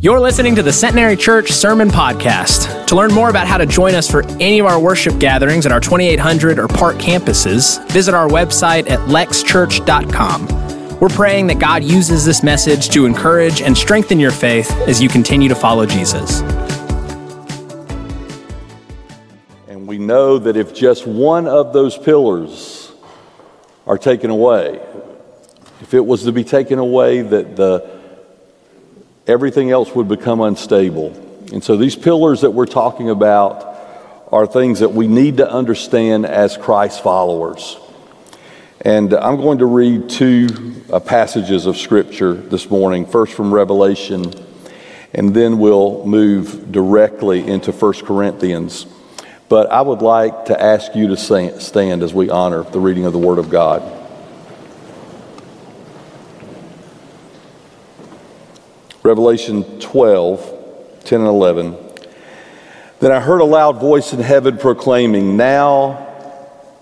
You're listening to the Centenary Church Sermon Podcast. To learn more about how to join us for any of our worship gatherings at our 2800 or park campuses, visit our website at lexchurch.com. We're praying that God uses this message to encourage and strengthen your faith as you continue to follow Jesus. And we know that if just one of those pillars are taken away, if it was to be taken away, that the everything else would become unstable. And so these pillars that we're talking about are things that we need to understand as Christ followers. And I'm going to read two uh, passages of Scripture this morning, first from Revelation, and then we'll move directly into 1 Corinthians. But I would like to ask you to stand as we honor the reading of the Word of God. Revelation 12, 10 and 11. Then I heard a loud voice in heaven proclaiming, Now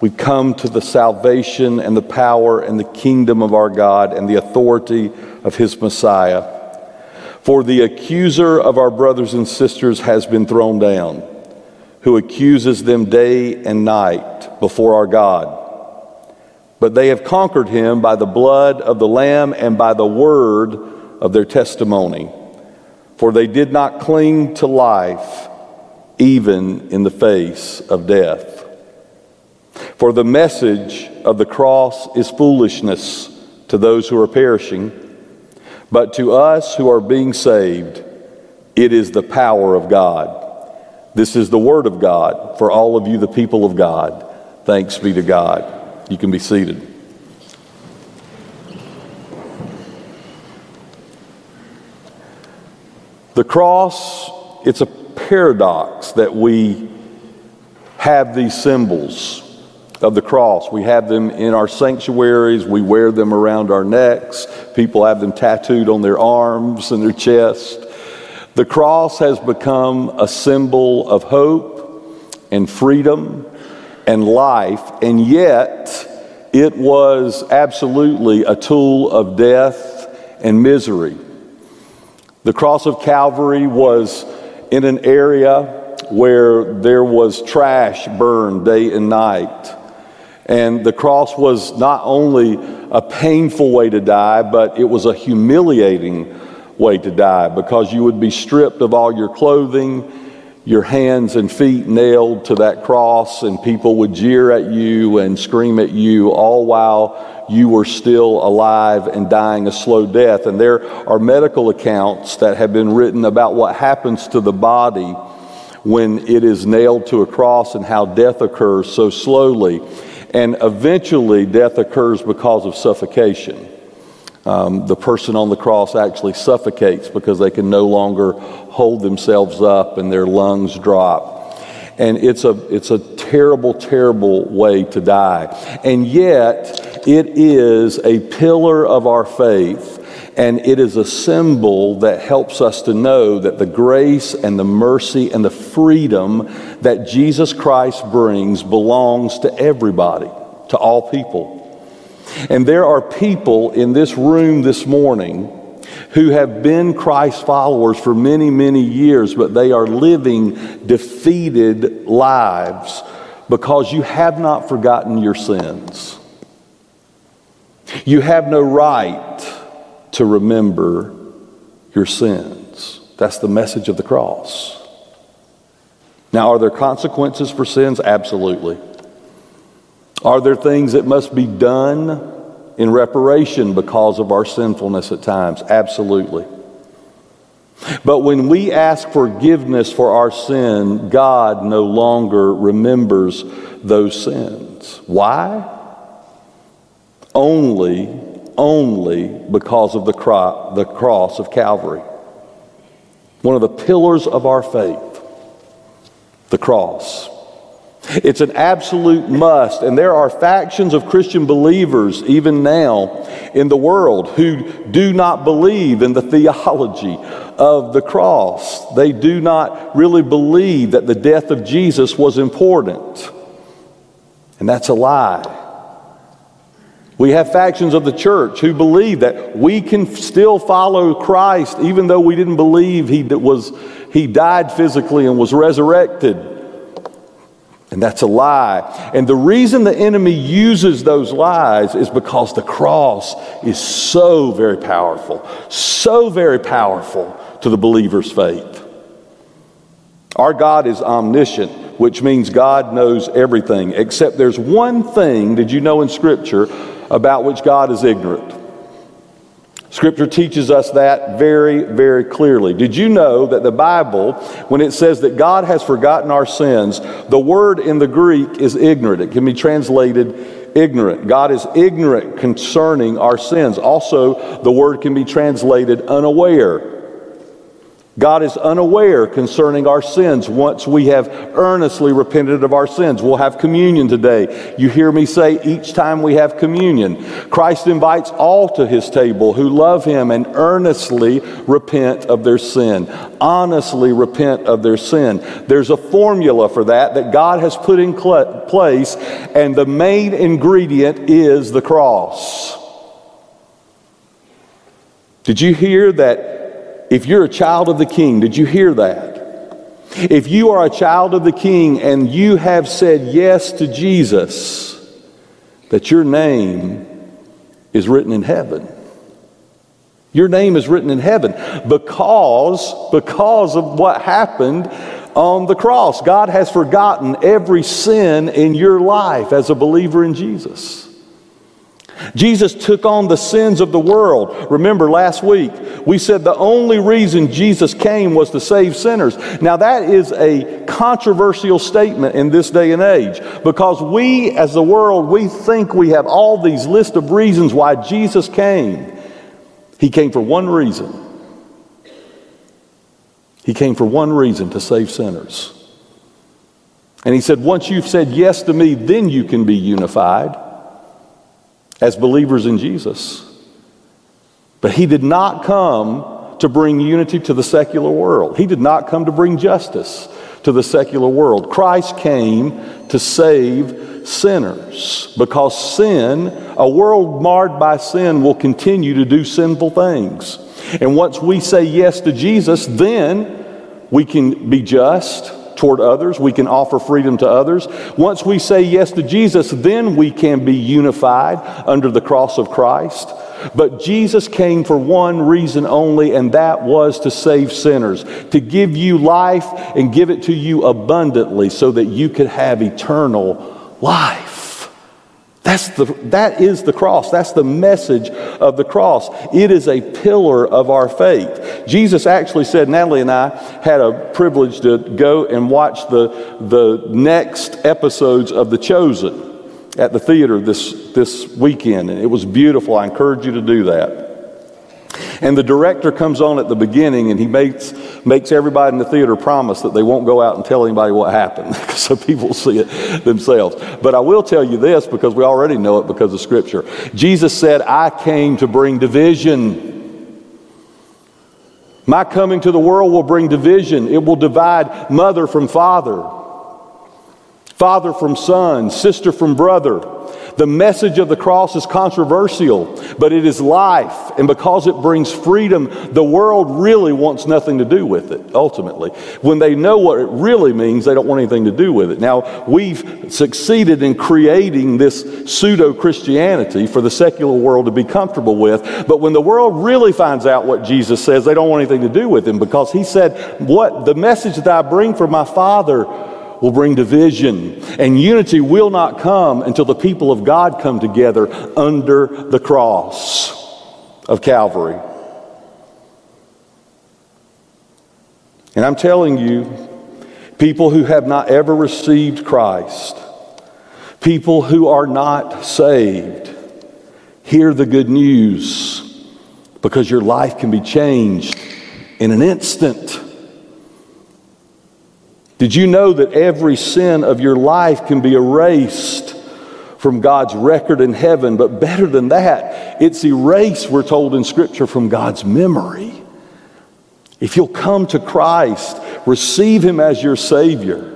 we come to the salvation and the power and the kingdom of our God and the authority of his Messiah. For the accuser of our brothers and sisters has been thrown down, who accuses them day and night before our God. But they have conquered him by the blood of the Lamb and by the word of their testimony, for they did not cling to life even in the face of death. For the message of the cross is foolishness to those who are perishing, but to us who are being saved, it is the power of God. This is the word of God for all of you, the people of God. Thanks be to God. You can be seated. The cross, it's a paradox that we have these symbols of the cross. We have them in our sanctuaries, we wear them around our necks, people have them tattooed on their arms and their chest. The cross has become a symbol of hope and freedom and life, and yet it was absolutely a tool of death and misery. The cross of Calvary was in an area where there was trash burned day and night. And the cross was not only a painful way to die, but it was a humiliating way to die because you would be stripped of all your clothing, your hands and feet nailed to that cross, and people would jeer at you and scream at you, all while you were still alive and dying a slow death. And there are medical accounts that have been written about what happens to the body when it is nailed to a cross and how death occurs so slowly. And eventually, death occurs because of suffocation. Um, the person on the cross actually suffocates because they can no longer hold themselves up and their lungs drop. And it's a, it's a terrible, terrible way to die. And yet, it is a pillar of our faith. And it is a symbol that helps us to know that the grace and the mercy and the freedom that Jesus Christ brings belongs to everybody, to all people. And there are people in this room this morning who have been Christ followers for many, many years, but they are living defeated lives because you have not forgotten your sins. You have no right to remember your sins. That's the message of the cross. Now, are there consequences for sins? Absolutely. Are there things that must be done in reparation because of our sinfulness at times? Absolutely. But when we ask forgiveness for our sin, God no longer remembers those sins. Why? Only, only because of the, cro- the cross of Calvary. One of the pillars of our faith, the cross. It's an absolute must. And there are factions of Christian believers, even now, in the world who do not believe in the theology of the cross. They do not really believe that the death of Jesus was important. And that's a lie. We have factions of the church who believe that we can still follow Christ even though we didn't believe he, was, he died physically and was resurrected. And that's a lie. And the reason the enemy uses those lies is because the cross is so very powerful, so very powerful to the believer's faith. Our God is omniscient, which means God knows everything, except there's one thing, did you know in Scripture, about which God is ignorant. Scripture teaches us that very, very clearly. Did you know that the Bible, when it says that God has forgotten our sins, the word in the Greek is ignorant? It can be translated ignorant. God is ignorant concerning our sins. Also, the word can be translated unaware. God is unaware concerning our sins once we have earnestly repented of our sins. We'll have communion today. You hear me say each time we have communion, Christ invites all to his table who love him and earnestly repent of their sin. Honestly repent of their sin. There's a formula for that that God has put in place, and the main ingredient is the cross. Did you hear that if you're a child of the king, did you hear that? If you are a child of the king and you have said yes to Jesus, that your name is written in heaven. Your name is written in heaven because, because of what happened on the cross. God has forgotten every sin in your life as a believer in Jesus. Jesus took on the sins of the world. Remember last week, we said the only reason Jesus came was to save sinners. Now, that is a controversial statement in this day and age because we, as the world, we think we have all these list of reasons why Jesus came. He came for one reason. He came for one reason to save sinners. And he said, Once you've said yes to me, then you can be unified as believers in Jesus. But he did not come to bring unity to the secular world. He did not come to bring justice to the secular world. Christ came to save sinners because sin, a world marred by sin, will continue to do sinful things. And once we say yes to Jesus, then we can be just toward others. We can offer freedom to others. Once we say yes to Jesus, then we can be unified under the cross of Christ. But Jesus came for one reason only, and that was to save sinners, to give you life and give it to you abundantly so that you could have eternal life. That's the, that is the cross. That's the message of the cross. It is a pillar of our faith. Jesus actually said, Natalie and I had a privilege to go and watch the, the next episodes of The Chosen at the theater this, this weekend, and it was beautiful. I encourage you to do that. And the director comes on at the beginning and he makes, makes everybody in the theater promise that they won't go out and tell anybody what happened so people see it themselves. But I will tell you this because we already know it because of Scripture. Jesus said, I came to bring division. My coming to the world will bring division. It will divide mother from father, father from son, sister from brother. The message of the cross is controversial, but it is life. And because it brings freedom, the world really wants nothing to do with it, ultimately. When they know what it really means, they don't want anything to do with it. Now, we've succeeded in creating this pseudo Christianity for the secular world to be comfortable with. But when the world really finds out what Jesus says, they don't want anything to do with him because he said, What the message that I bring from my Father will bring division, and unity will not come until the people of God come together under the cross of Calvary. And I'm telling you, people who have not ever received Christ, people who are not saved, hear the good news because your life can be changed in an instant. Did you know that every sin of your life can be erased from God's record in heaven? But better than that, it's erased, we're told in Scripture, from God's memory. If you'll come to Christ, receive Him as your Savior,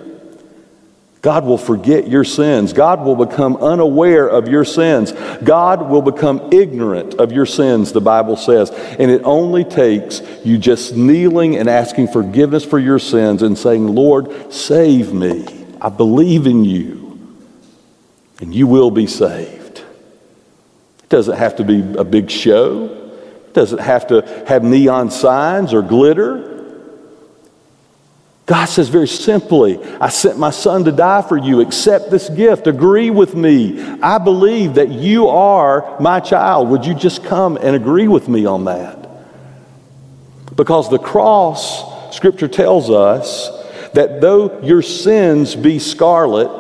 God will forget your sins. God will become unaware of your sins. God will become ignorant of your sins, the Bible says. And it only takes you just kneeling and asking forgiveness for your sins and saying, Lord, save me. I believe in you. And you will be saved. It doesn't have to be a big show, it doesn't have to have neon signs or glitter. God says very simply, I sent my son to die for you. Accept this gift. Agree with me. I believe that you are my child. Would you just come and agree with me on that? Because the cross, Scripture tells us that though your sins be scarlet,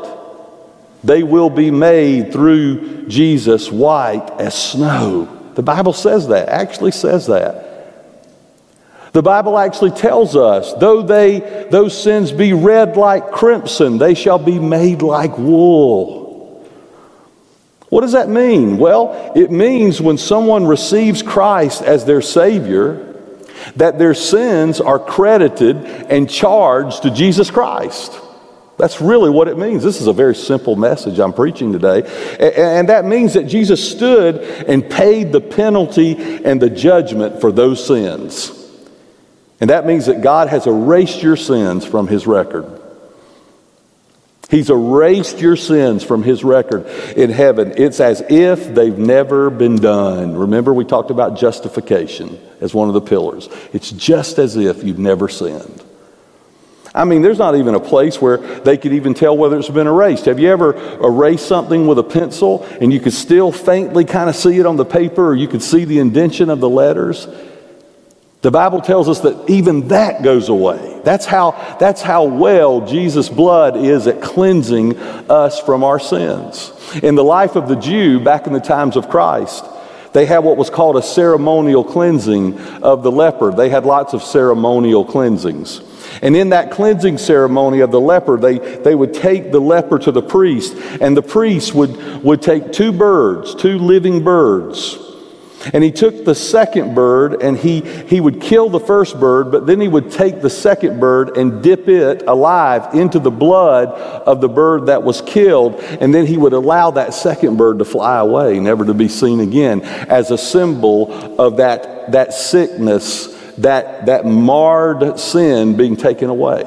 they will be made through Jesus white as snow. The Bible says that, actually says that. The Bible actually tells us, though they, those sins be red like crimson, they shall be made like wool. What does that mean? Well, it means when someone receives Christ as their Savior, that their sins are credited and charged to Jesus Christ. That's really what it means. This is a very simple message I'm preaching today. And that means that Jesus stood and paid the penalty and the judgment for those sins. And that means that God has erased your sins from his record. He's erased your sins from his record in heaven. It's as if they've never been done. Remember, we talked about justification as one of the pillars. It's just as if you've never sinned. I mean, there's not even a place where they could even tell whether it's been erased. Have you ever erased something with a pencil and you could still faintly kind of see it on the paper or you could see the indention of the letters? The Bible tells us that even that goes away. That's how, that's how well Jesus' blood is at cleansing us from our sins. In the life of the Jew back in the times of Christ, they had what was called a ceremonial cleansing of the leper. They had lots of ceremonial cleansings. And in that cleansing ceremony of the leper, they, they would take the leper to the priest, and the priest would, would take two birds, two living birds, and he took the second bird and he, he would kill the first bird, but then he would take the second bird and dip it alive into the blood of the bird that was killed. And then he would allow that second bird to fly away, never to be seen again, as a symbol of that, that sickness, that, that marred sin being taken away.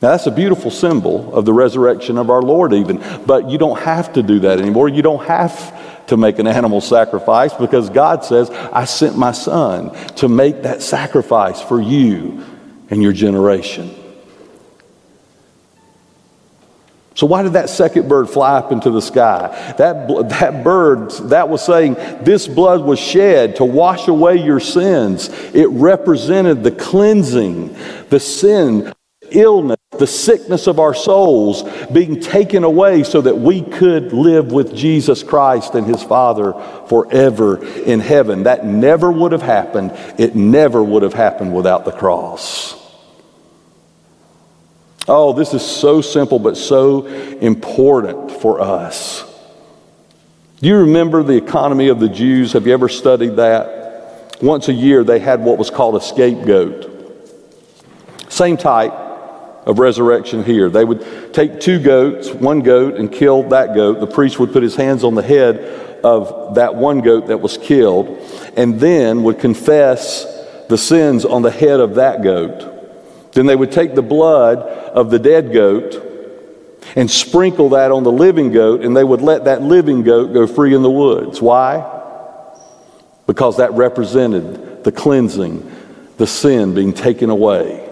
Now, that's a beautiful symbol of the resurrection of our Lord, even. But you don't have to do that anymore. You don't have to make an animal sacrifice because God says, I sent my son to make that sacrifice for you and your generation. So, why did that second bird fly up into the sky? That, that bird, that was saying, This blood was shed to wash away your sins. It represented the cleansing, the sin, illness the sickness of our souls being taken away so that we could live with Jesus Christ and his Father forever in heaven. That never would have happened. It never would have happened without the cross. Oh, this is so simple but so important for us. Do you remember the economy of the Jews? Have you ever studied that? Once a year, they had what was called a scapegoat. Same type, of resurrection here. They would take two goats, one goat, and kill that goat. The priest would put his hands on the head of that one goat that was killed, and then would confess the sins on the head of that goat. Then they would take the blood of the dead goat and sprinkle that on the living goat, and they would let that living goat go free in the woods. Why? Because that represented the cleansing, the sin being taken away.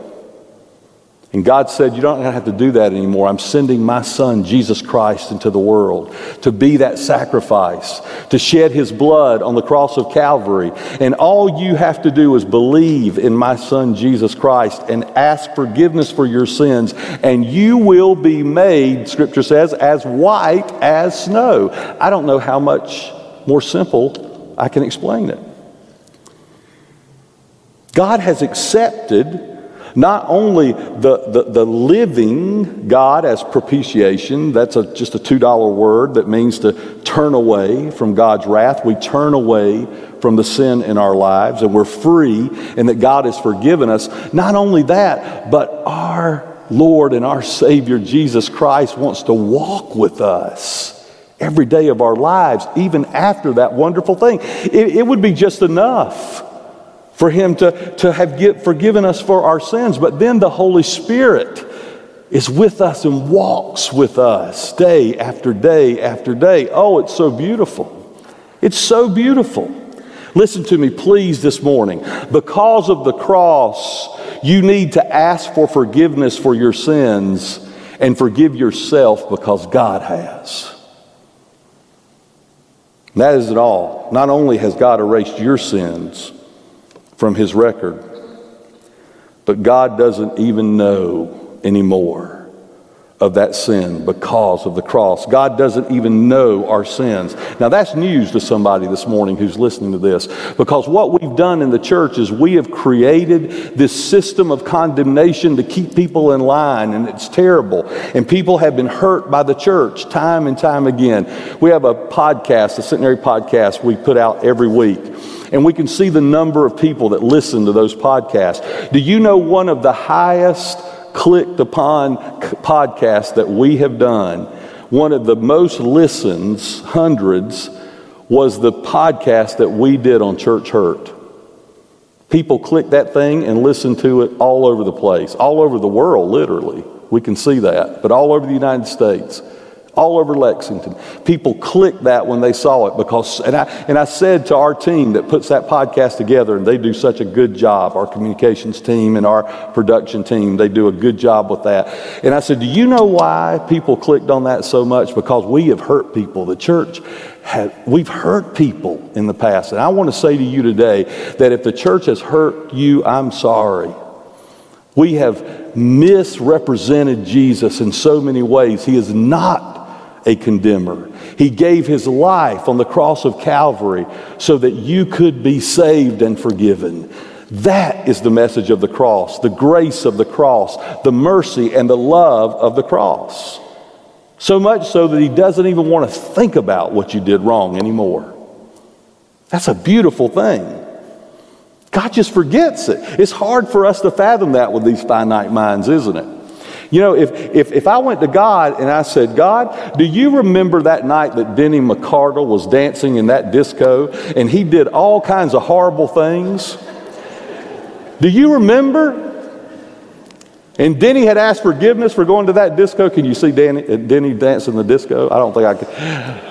And God said, You don't have to do that anymore. I'm sending my son, Jesus Christ, into the world to be that sacrifice, to shed his blood on the cross of Calvary. And all you have to do is believe in my son, Jesus Christ, and ask forgiveness for your sins. And you will be made, scripture says, as white as snow. I don't know how much more simple I can explain it. God has accepted not only the, the, the, living God as propitiation, that's a, just a $2 word that means to turn away from God's wrath. We turn away from the sin in our lives and we're free and that God has forgiven us. Not only that, but our Lord and our Savior Jesus Christ wants to walk with us every day of our lives, even after that wonderful thing. It, it would be just enough for Him to, to have get, forgiven us for our sins, but then the Holy Spirit is with us and walks with us day after day after day. Oh, it's so beautiful. It's so beautiful. Listen to me, please, this morning. Because of the cross, you need to ask for forgiveness for your sins and forgive yourself because God has. That isn't all. Not only has God erased your sins from his record, but God doesn't even know anymore of that sin because of the cross. God doesn't even know our sins. Now, that's news to somebody this morning who's listening to this because what we've done in the church is we have created this system of condemnation to keep people in line, and it's terrible. And people have been hurt by the church time and time again. We have a podcast, a centenary podcast, we put out every week. And we can see the number of people that listen to those podcasts. Do you know one of the highest clicked upon podcasts that we have done, one of the most listens, hundreds, was the podcast that we did on Church Hurt. People click that thing and listen to it all over the place, all over the world, literally. We can see that, but all over the United States all over Lexington. People clicked that when they saw it because, and I, and I said to our team that puts that podcast together, and they do such a good job, our communications team and our production team, they do a good job with that. And I said, Do you know why people clicked on that so much? Because we have hurt people. The church had, we've hurt people in the past. And I want to say to you today that if the church has hurt you, I'm sorry. We have misrepresented Jesus in so many ways. He is not a condemner. He gave his life on the cross of Calvary so that you could be saved and forgiven. That is the message of the cross, the grace of the cross, the mercy and the love of the cross. So much so that he doesn't even want to think about what you did wrong anymore. That's a beautiful thing. God just forgets it. It's hard for us to fathom that with these finite minds, isn't it? You know, if, if, if I went to God and I said, God, do you remember that night that Denny McCardle was dancing in that disco and he did all kinds of horrible things? Do you remember? And Denny had asked forgiveness for going to that disco. Can you see Danny, uh, Denny dance in the disco? I don't think I could.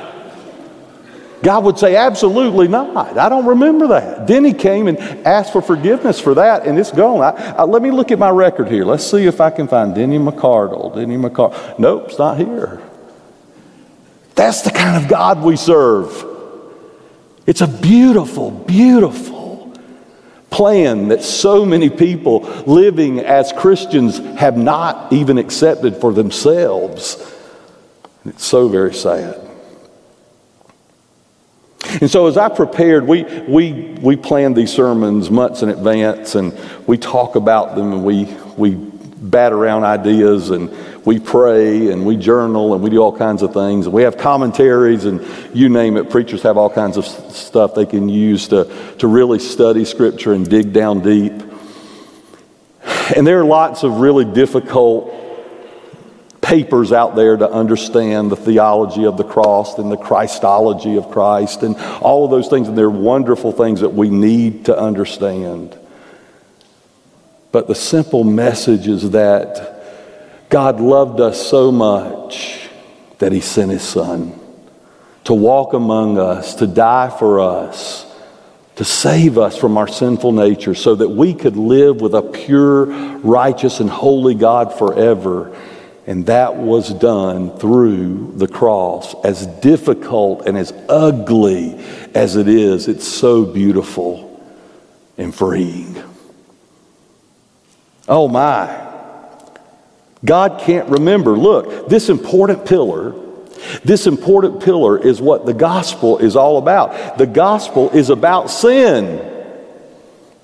God would say, Absolutely not. I don't remember that. Then he came and asked for forgiveness for that, and it's gone. I, I, let me look at my record here. Let's see if I can find Denny McCardle. Denny McCardle. Nope, it's not here. That's the kind of God we serve. It's a beautiful, beautiful plan that so many people living as Christians have not even accepted for themselves. It's so very sad. And so, as I prepared, we, we, we planned these sermons months in advance and we talk about them and we, we bat around ideas and we pray and we journal and we do all kinds of things. And we have commentaries and you name it. Preachers have all kinds of stuff they can use to, to really study Scripture and dig down deep. And there are lots of really difficult papers out there to understand the theology of the cross and the Christology of Christ and all of those things. And they're wonderful things that we need to understand. But the simple message is that God loved us so much that He sent His Son to walk among us, to die for us, to save us from our sinful nature so that we could live with a pure, righteous, and holy God forever and that was done through the cross. As difficult and as ugly as it is, it's so beautiful and freeing. Oh my. God can't remember. Look, this important pillar, this important pillar is what the gospel is all about. The gospel is about sin.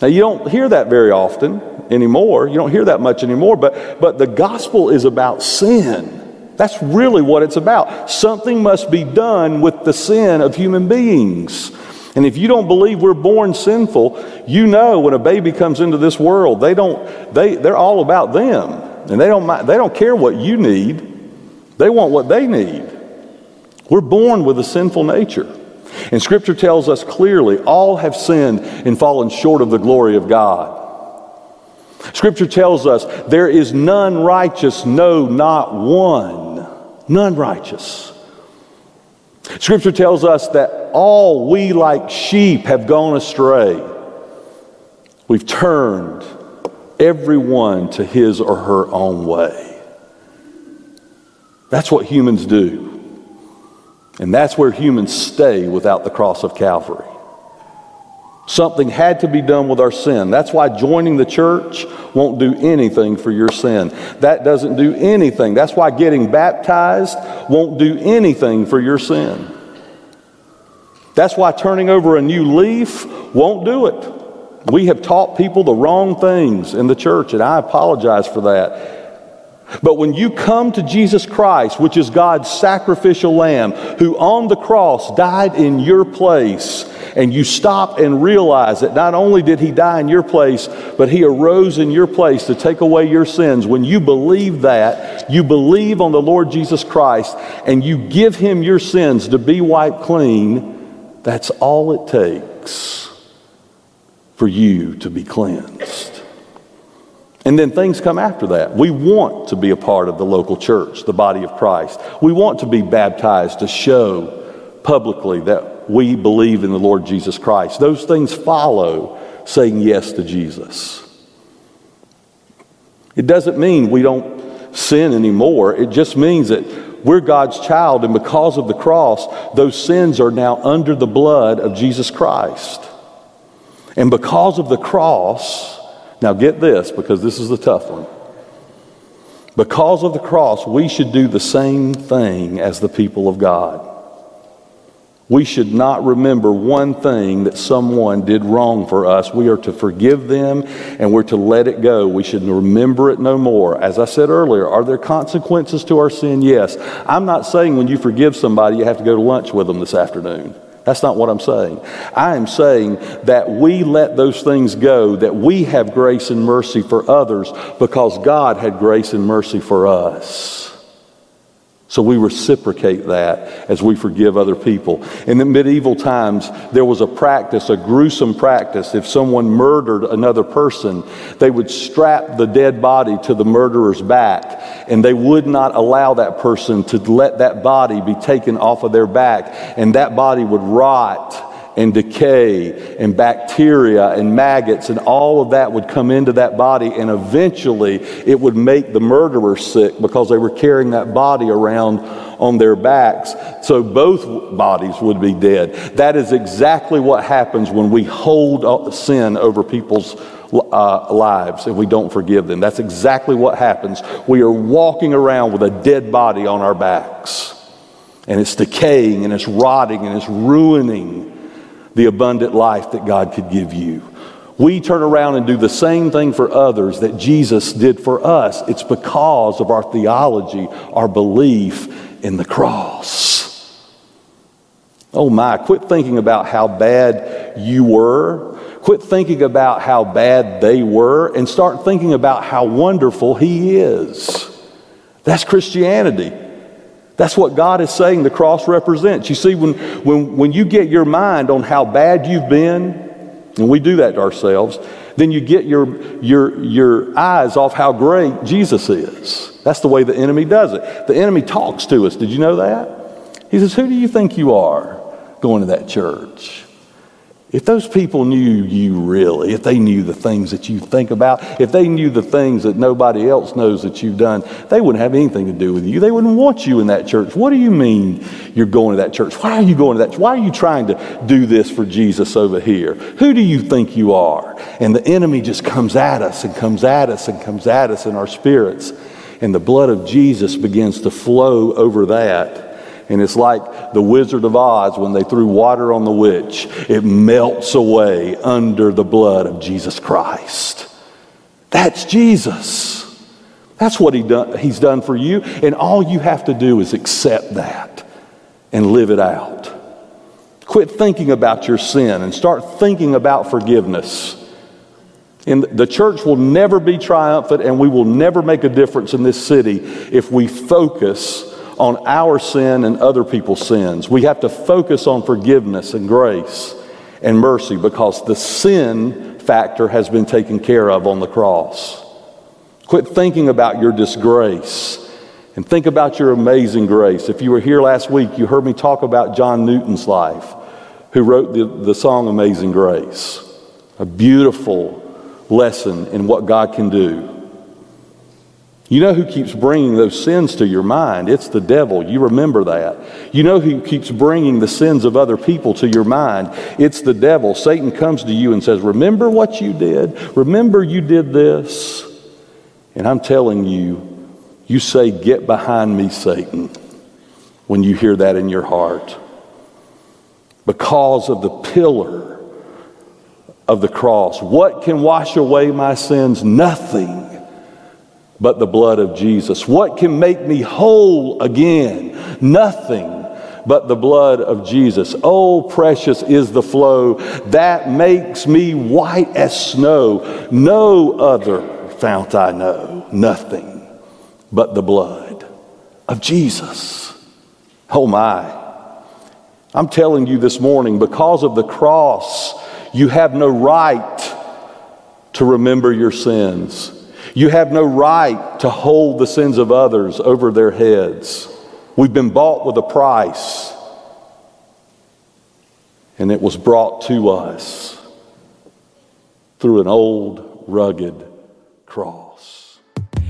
Now, you don't hear that very often anymore. You don't hear that much anymore, but, but the gospel is about sin. That's really what it's about. Something must be done with the sin of human beings. And if you don't believe we're born sinful, you know when a baby comes into this world, they don't, they, they're all about them. And they don't, they don't care what you need, they want what they need. We're born with a sinful nature. And Scripture tells us clearly all have sinned and fallen short of the glory of God. Scripture tells us there is none righteous, no, not one. None righteous. Scripture tells us that all we like sheep have gone astray. We've turned everyone to his or her own way. That's what humans do. And that's where humans stay without the cross of Calvary. Something had to be done with our sin. That's why joining the church won't do anything for your sin. That doesn't do anything. That's why getting baptized won't do anything for your sin. That's why turning over a new leaf won't do it. We have taught people the wrong things in the church, and I apologize for that. But when you come to Jesus Christ, which is God's sacrificial lamb, who on the cross died in your place, and you stop and realize that not only did he die in your place, but he arose in your place to take away your sins, when you believe that, you believe on the Lord Jesus Christ, and you give him your sins to be wiped clean, that's all it takes for you to be cleansed. And then things come after that. We want to be a part of the local church, the body of Christ. We want to be baptized to show publicly that we believe in the Lord Jesus Christ. Those things follow saying yes to Jesus. It doesn't mean we don't sin anymore, it just means that we're God's child, and because of the cross, those sins are now under the blood of Jesus Christ. And because of the cross, now, get this because this is the tough one. Because of the cross, we should do the same thing as the people of God. We should not remember one thing that someone did wrong for us. We are to forgive them and we're to let it go. We should remember it no more. As I said earlier, are there consequences to our sin? Yes. I'm not saying when you forgive somebody, you have to go to lunch with them this afternoon. That's not what I'm saying. I am saying that we let those things go, that we have grace and mercy for others because God had grace and mercy for us. So we reciprocate that as we forgive other people. In the medieval times, there was a practice, a gruesome practice. If someone murdered another person, they would strap the dead body to the murderer's back, and they would not allow that person to let that body be taken off of their back, and that body would rot and decay and bacteria and maggots and all of that would come into that body and eventually it would make the murderer sick because they were carrying that body around on their backs. So both bodies would be dead. That is exactly what happens when we hold sin over people's uh, lives and we don't forgive them. That's exactly what happens. We are walking around with a dead body on our backs and it's decaying and it's rotting and it's ruining the abundant life that God could give you. We turn around and do the same thing for others that Jesus did for us. It's because of our theology, our belief in the cross. Oh my, quit thinking about how bad you were. Quit thinking about how bad they were and start thinking about how wonderful He is. That's Christianity. That's what God is saying the cross represents. You see, when, when, when you get your mind on how bad you've been, and we do that to ourselves, then you get your, your, your eyes off how great Jesus is. That's the way the enemy does it. The enemy talks to us. Did you know that? He says, Who do you think you are going to that church? If those people knew you really, if they knew the things that you think about, if they knew the things that nobody else knows that you've done, they wouldn't have anything to do with you. They wouldn't want you in that church. What do you mean you're going to that church? Why are you going to that? Why are you trying to do this for Jesus over here? Who do you think you are? And the enemy just comes at us and comes at us and comes at us in our spirits. And the blood of Jesus begins to flow over that and it's like the Wizard of Oz when they threw water on the witch. It melts away under the blood of Jesus Christ. That's Jesus. That's what he done, he's done for you. And all you have to do is accept that and live it out. Quit thinking about your sin and start thinking about forgiveness. And the church will never be triumphant and we will never make a difference in this city if we focus on our sin and other people's sins. We have to focus on forgiveness and grace and mercy because the sin factor has been taken care of on the cross. Quit thinking about your disgrace and think about your amazing grace. If you were here last week, you heard me talk about John Newton's life, who wrote the, the song Amazing Grace. A beautiful lesson in what God can do. You know who keeps bringing those sins to your mind? It's the devil. You remember that. You know who keeps bringing the sins of other people to your mind? It's the devil. Satan comes to you and says, Remember what you did? Remember you did this? And I'm telling you, you say, Get behind me, Satan, when you hear that in your heart. Because of the pillar of the cross. What can wash away my sins? Nothing but the blood of Jesus. What can make me whole again? Nothing but the blood of Jesus. Oh, precious is the flow that makes me white as snow. No other fount I know, nothing but the blood of Jesus. Oh, my. I'm telling you this morning, because of the cross, you have no right to remember your sins. You have no right to hold the sins of others over their heads. We've been bought with a price, and it was brought to us through an old, rugged cross.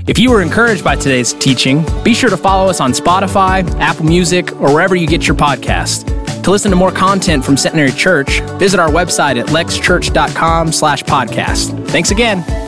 If you were encouraged by today's teaching, be sure to follow us on Spotify, Apple Music, or wherever you get your podcast. To listen to more content from Centenary Church, visit our website at lexchurch.com slash podcast. Thanks again.